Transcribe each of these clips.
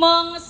mong.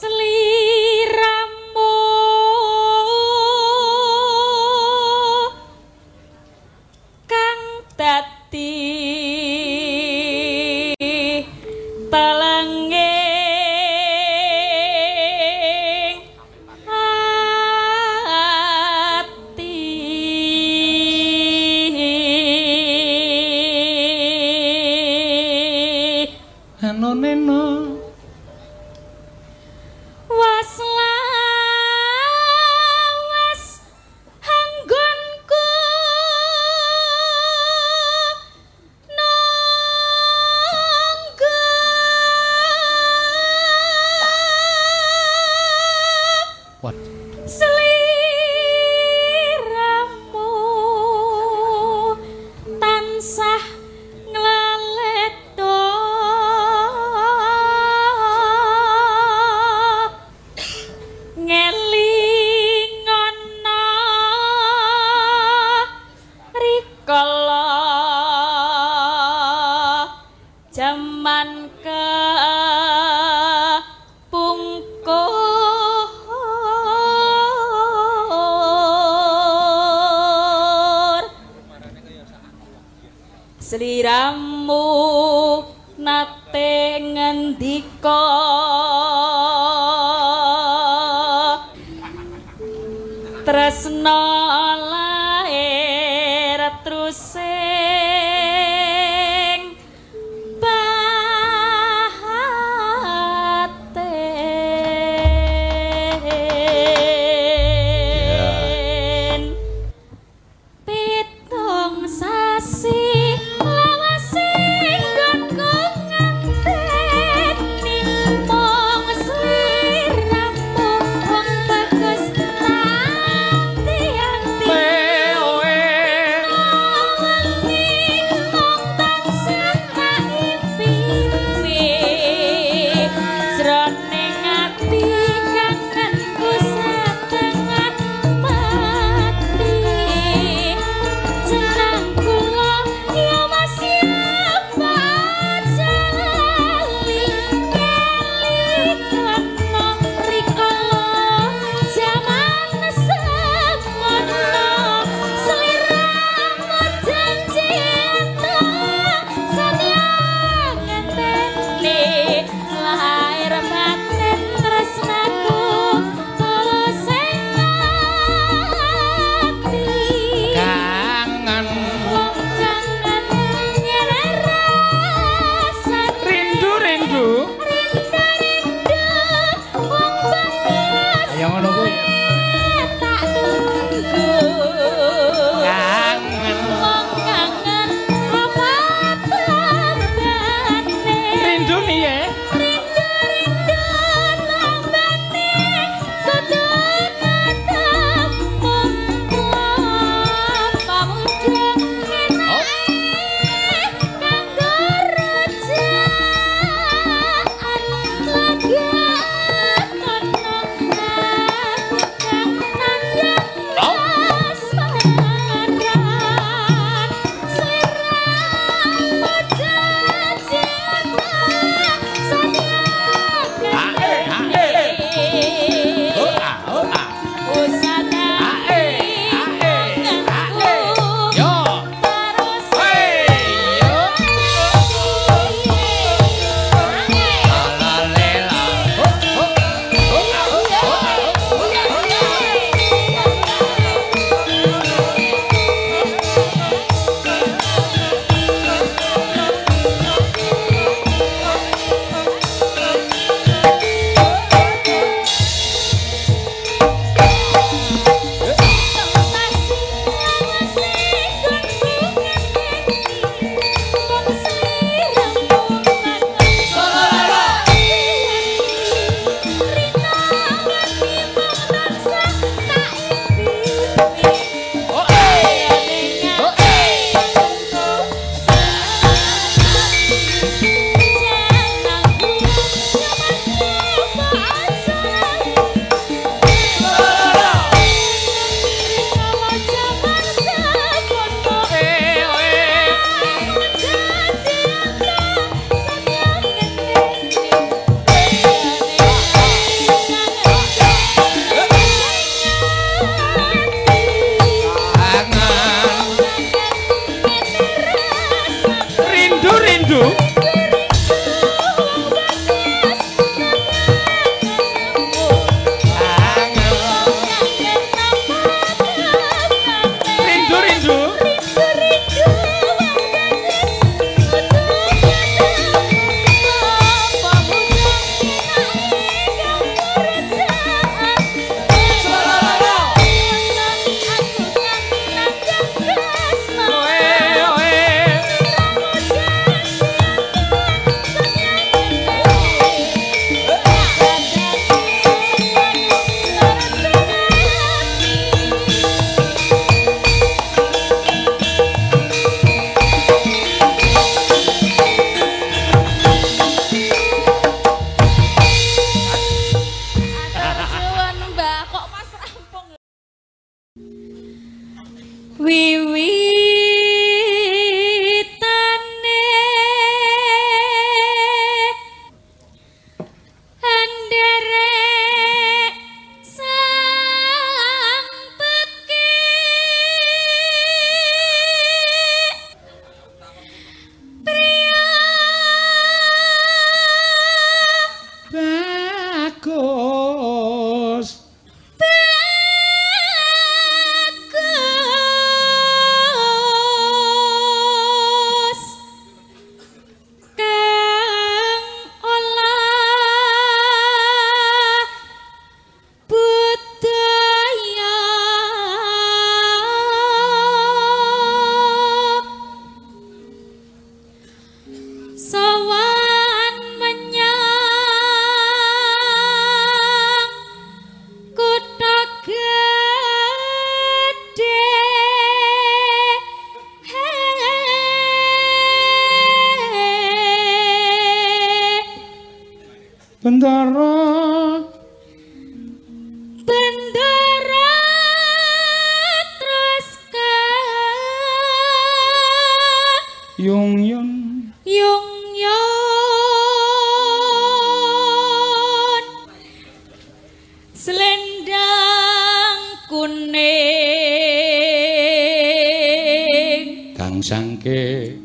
Sangke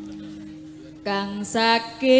kang saking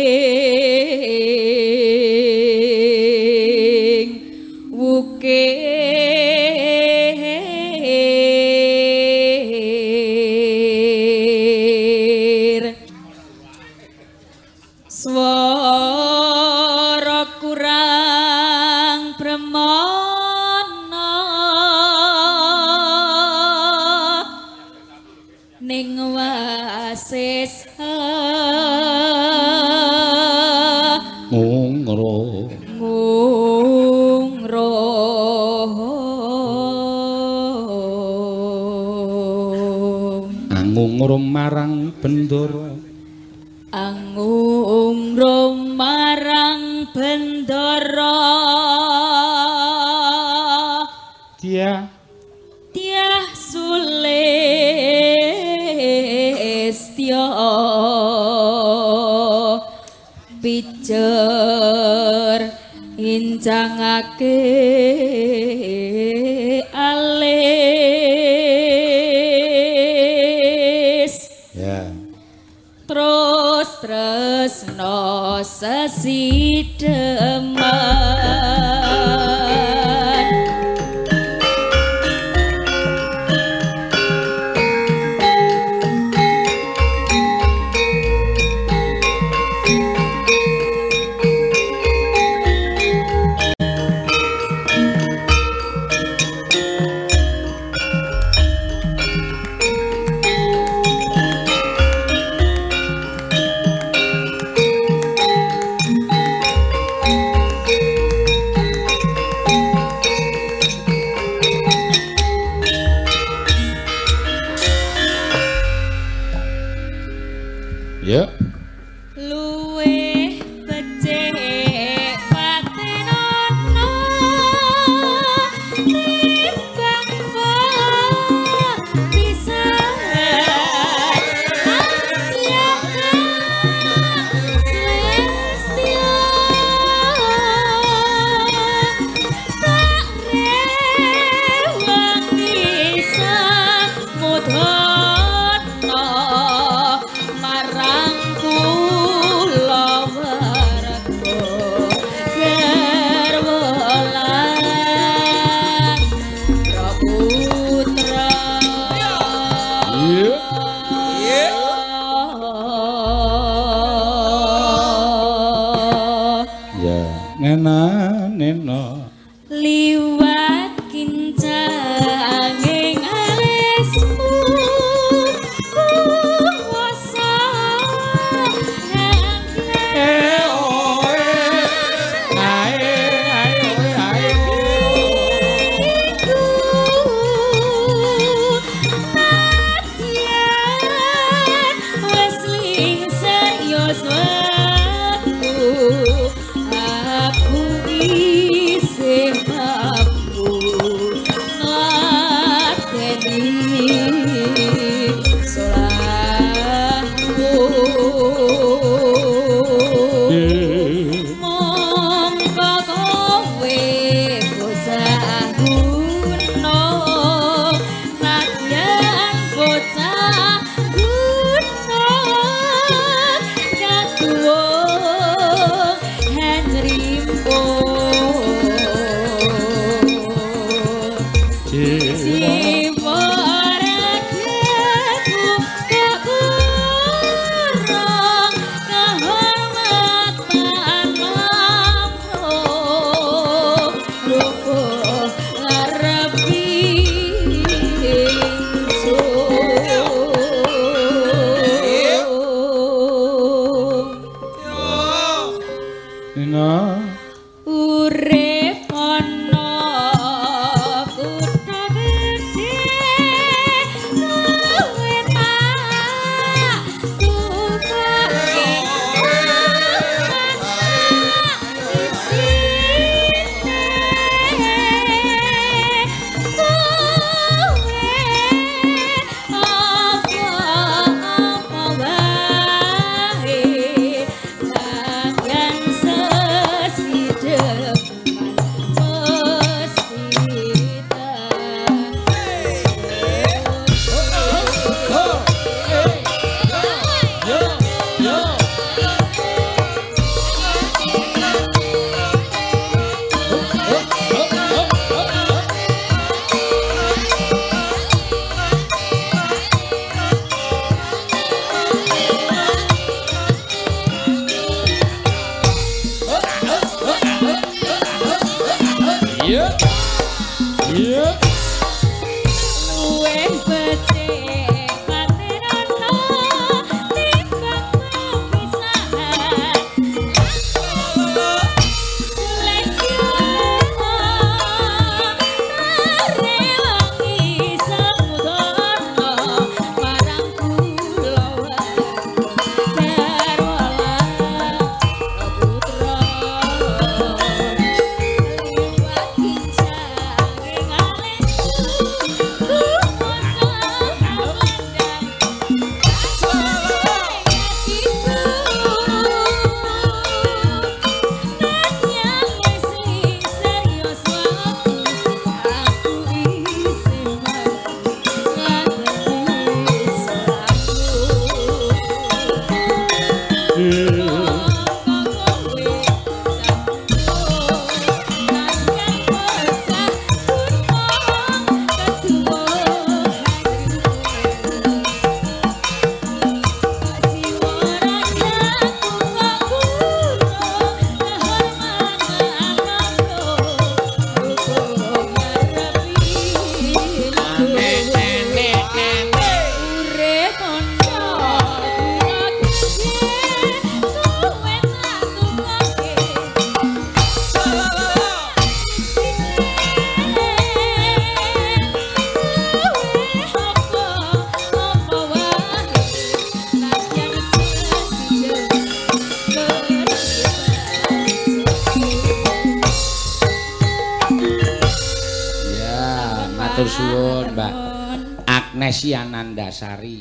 Sari.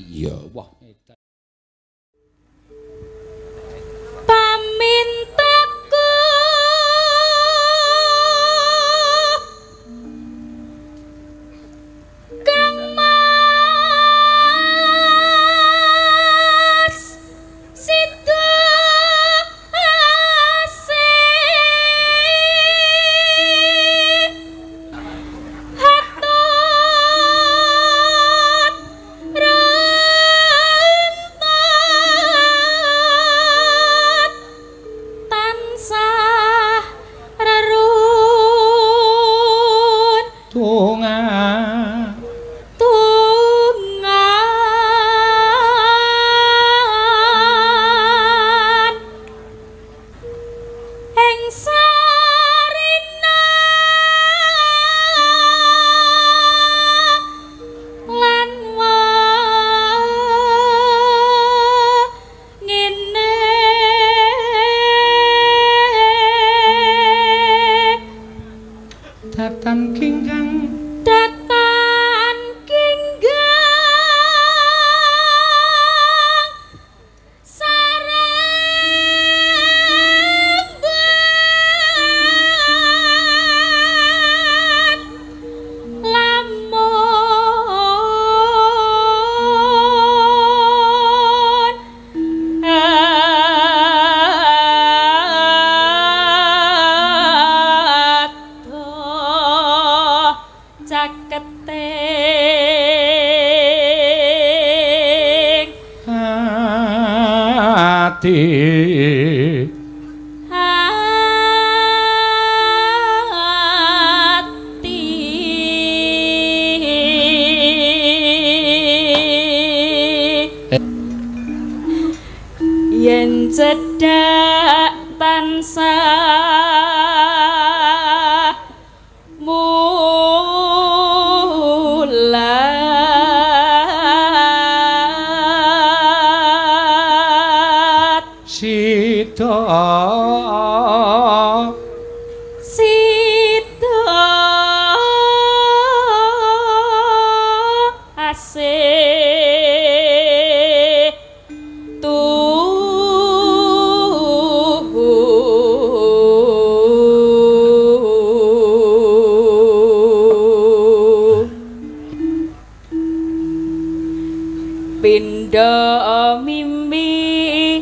Pindha mimpi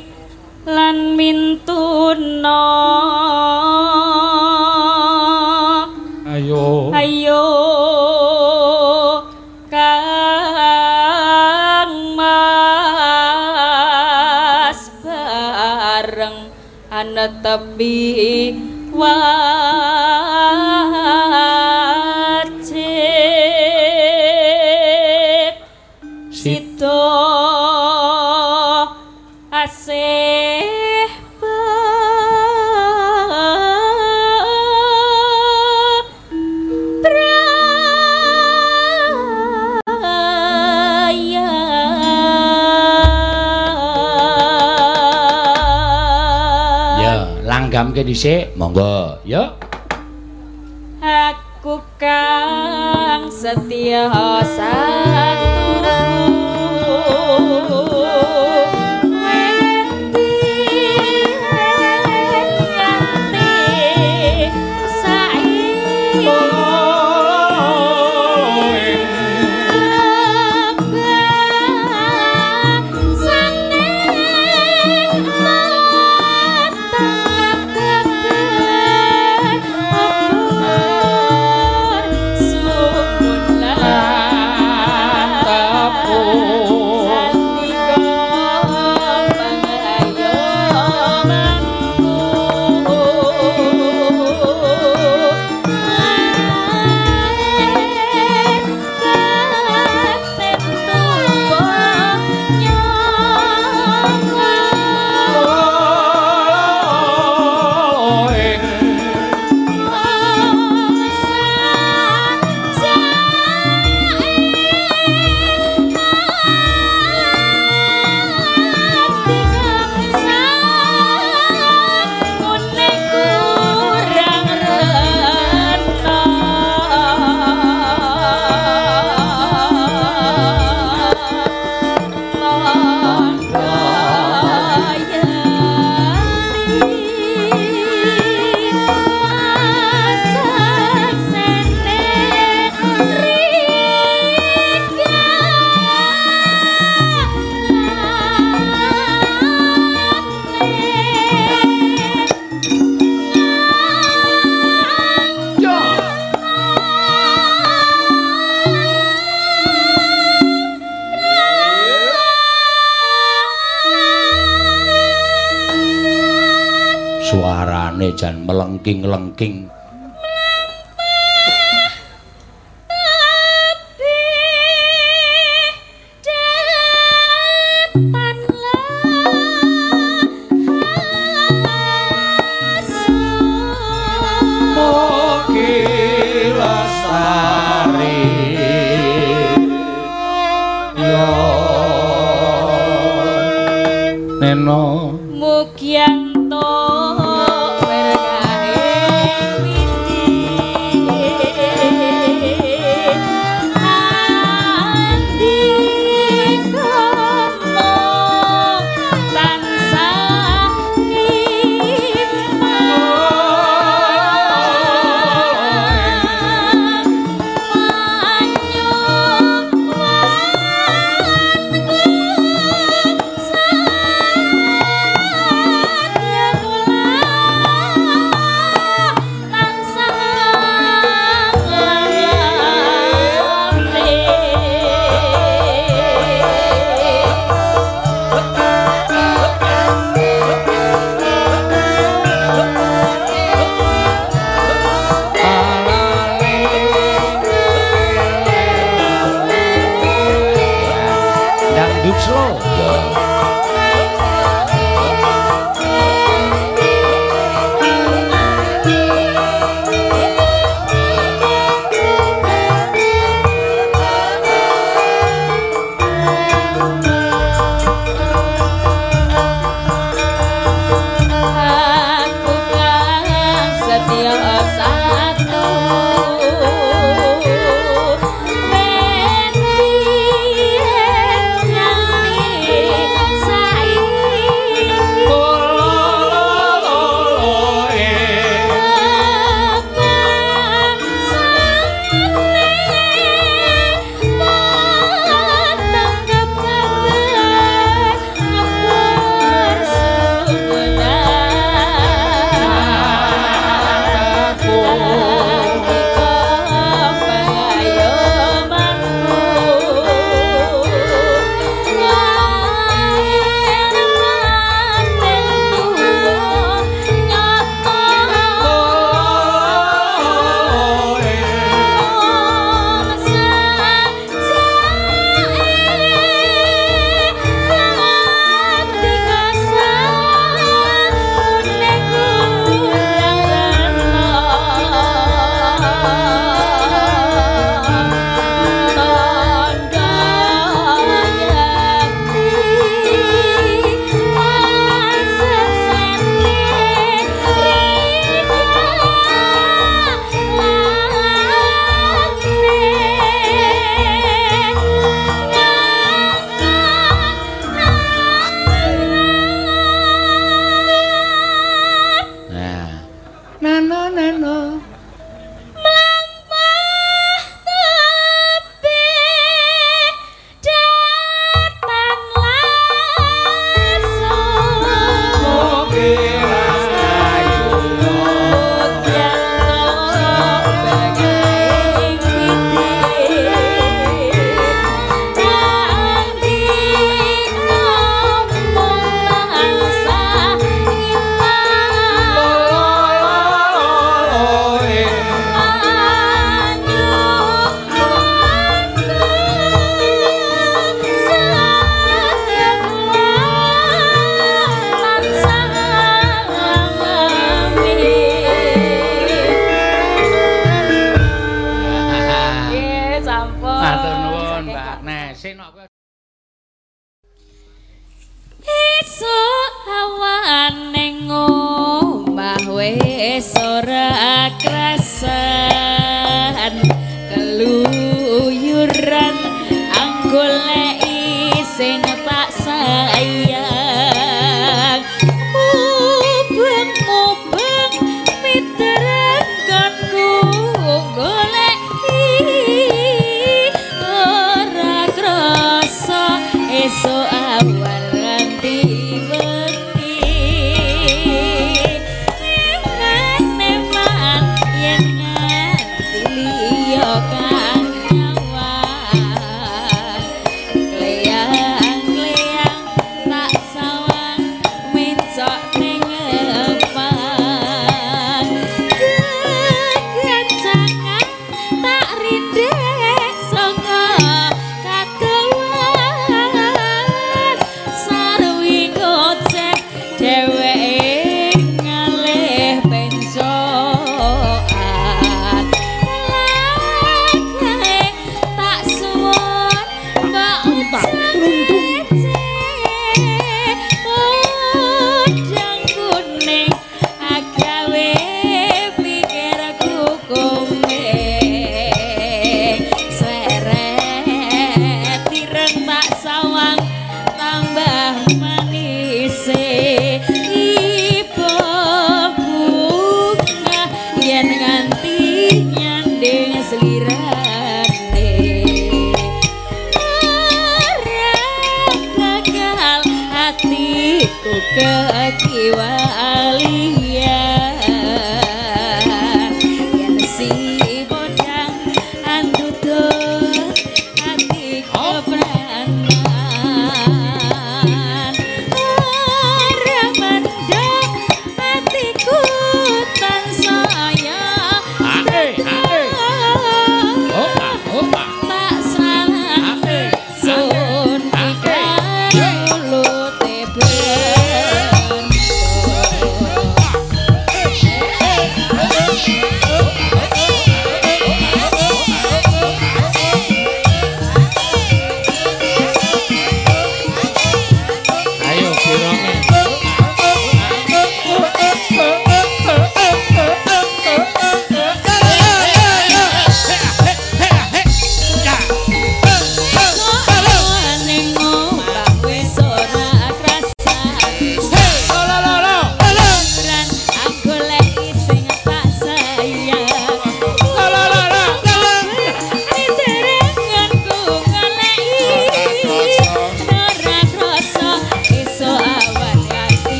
lan mintuna ayo. Ayo kang mas bareng ana tepi langgamke dhisik monggo. Ya. Aku kang setia satu jan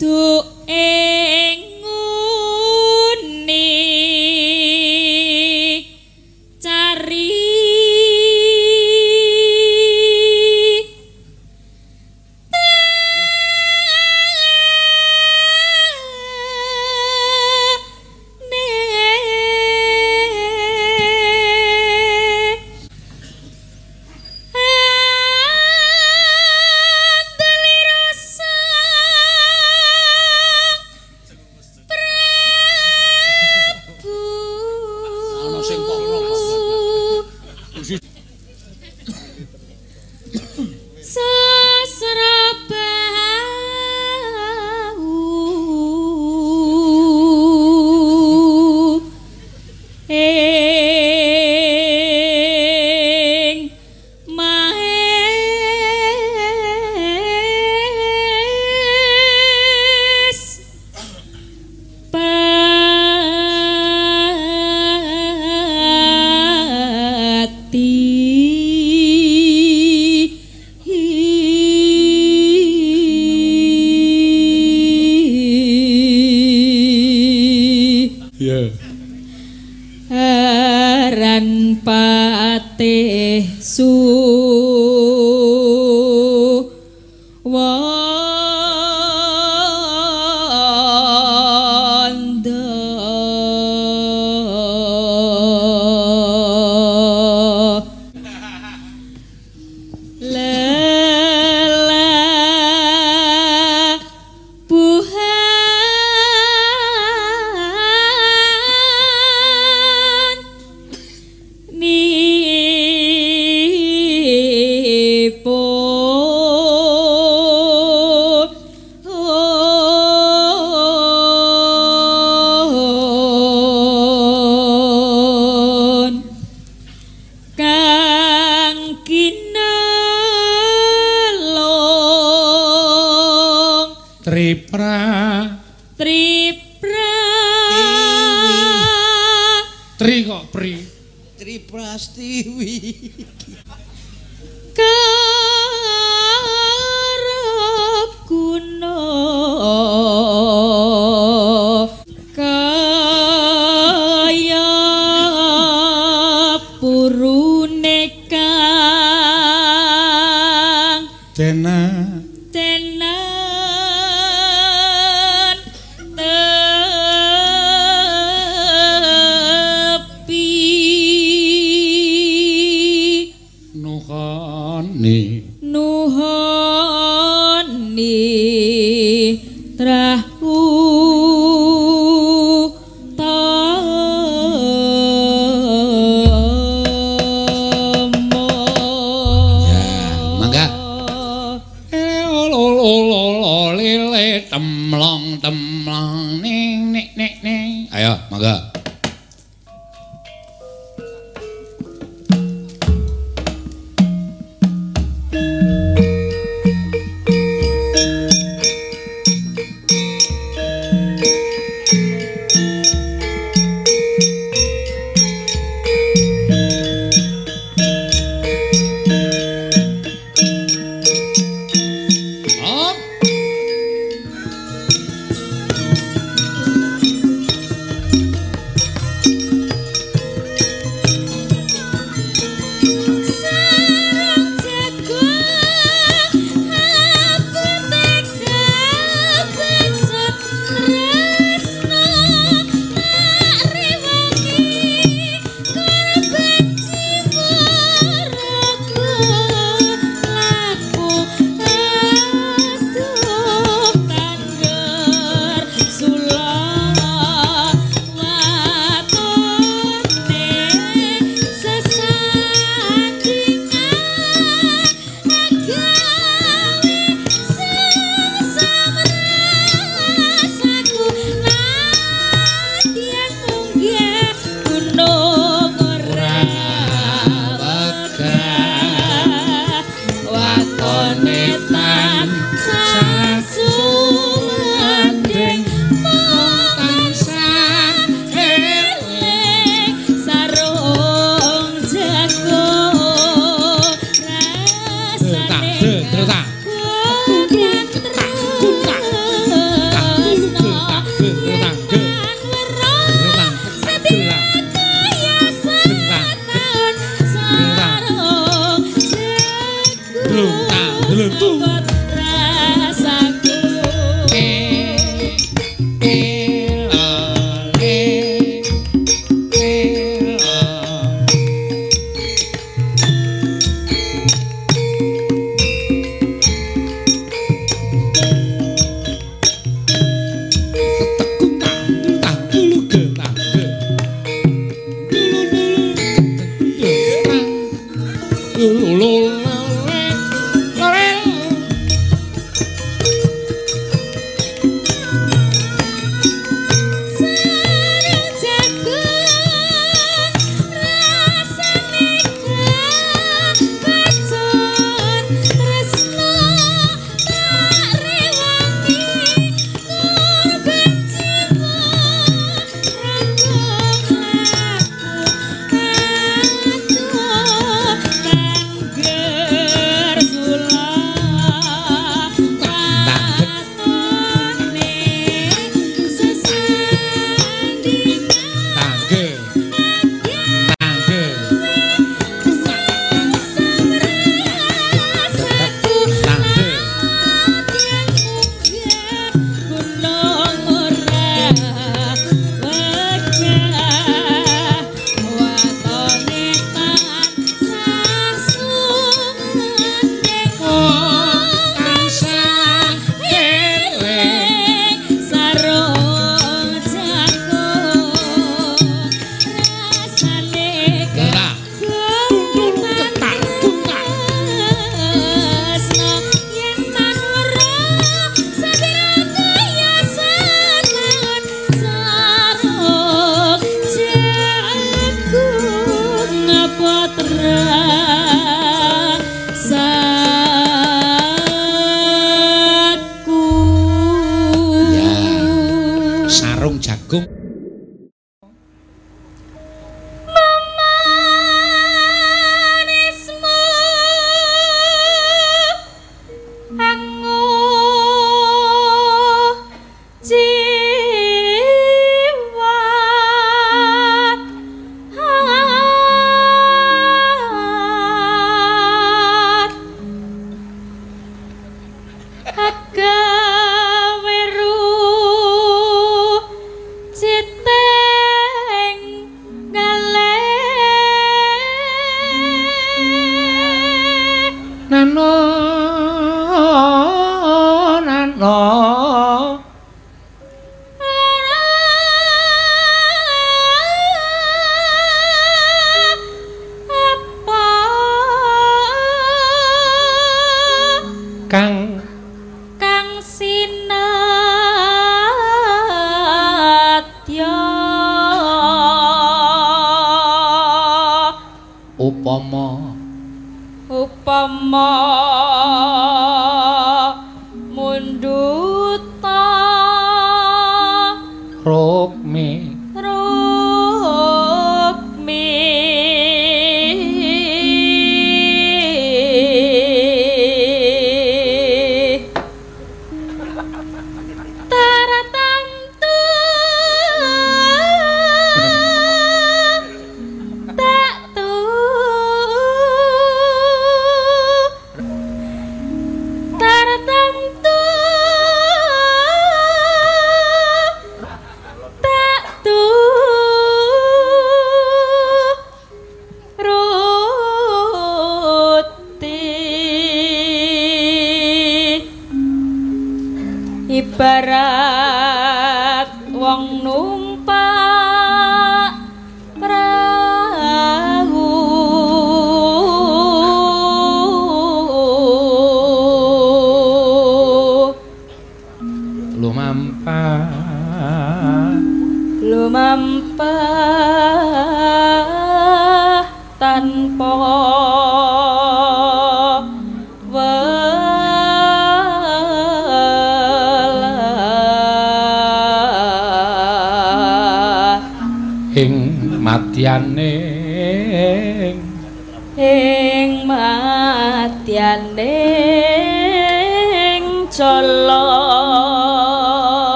duke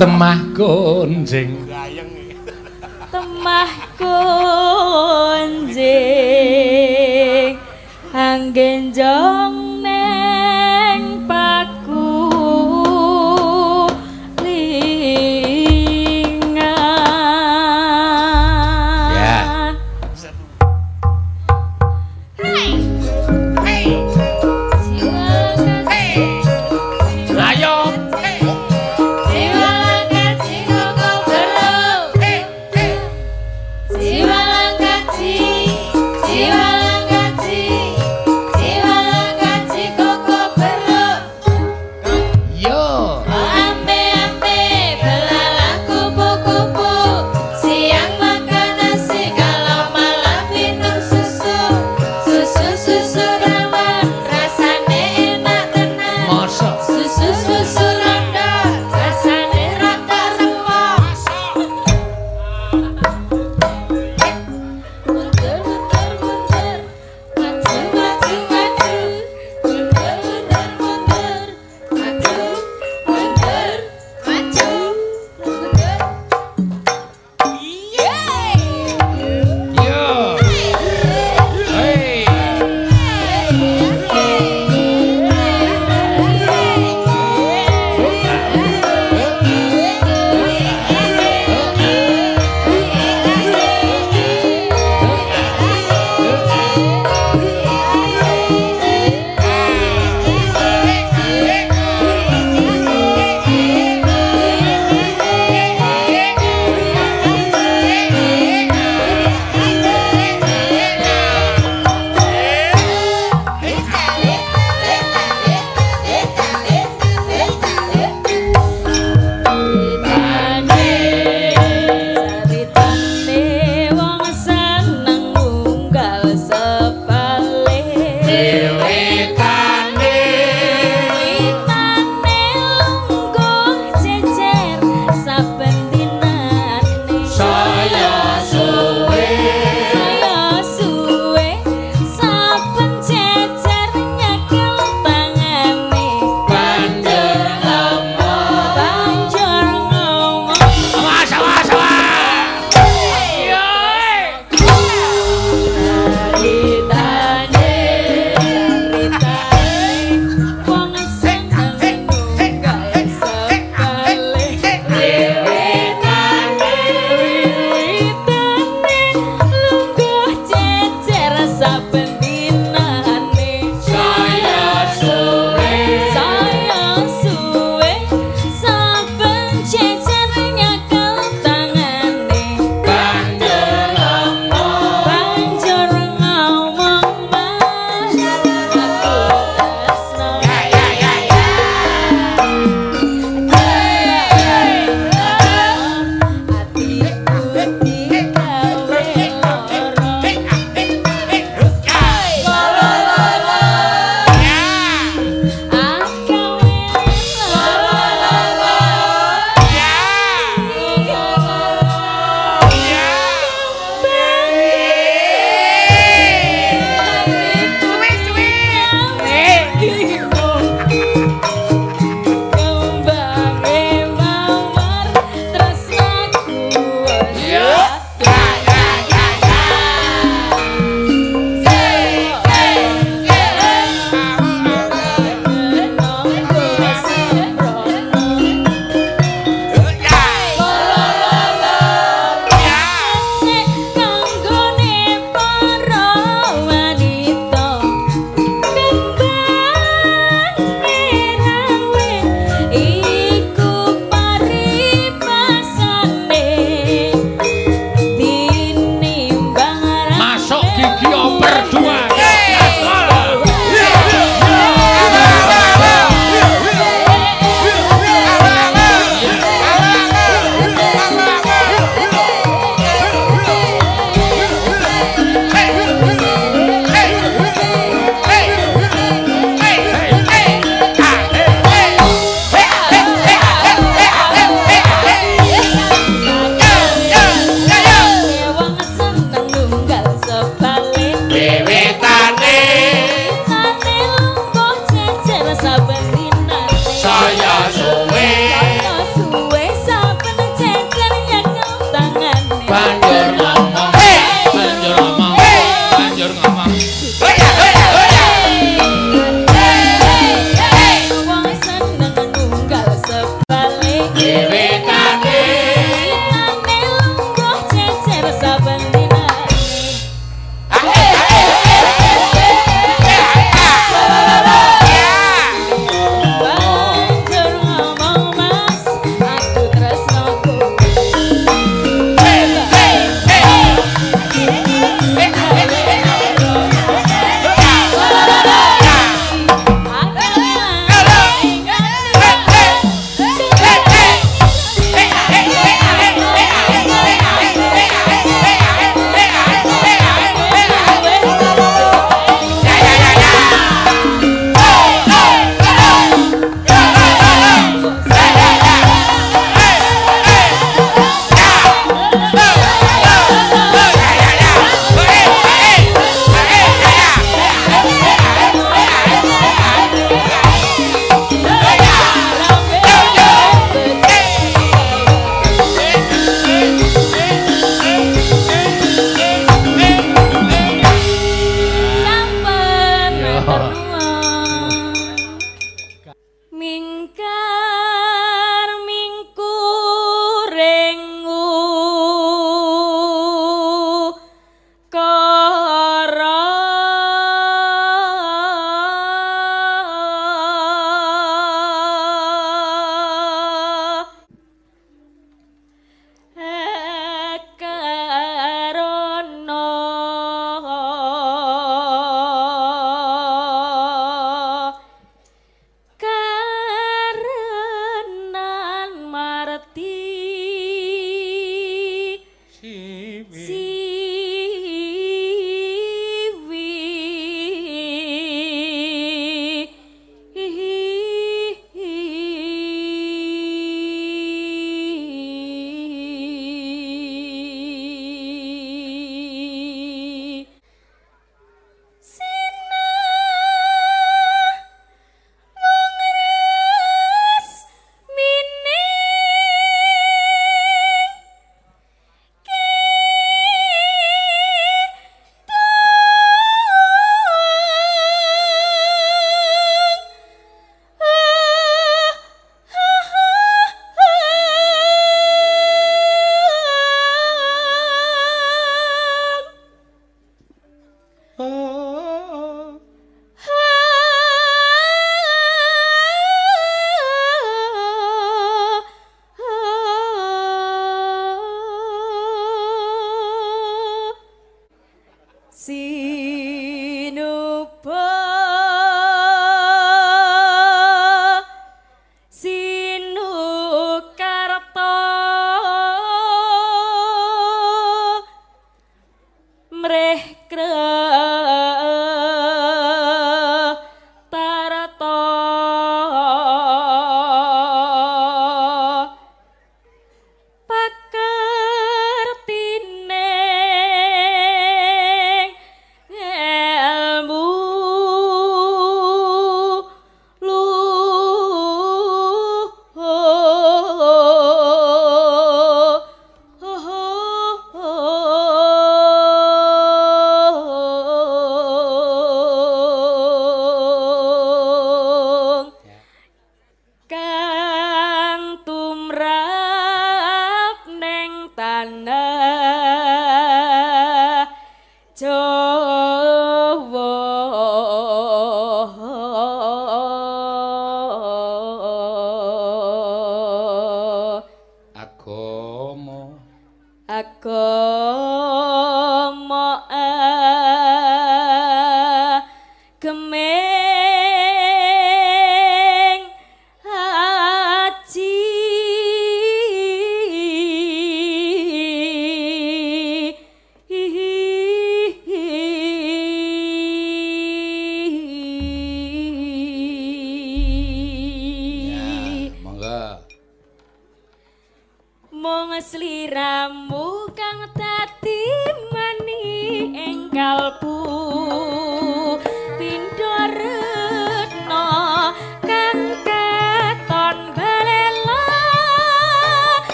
temah gonjing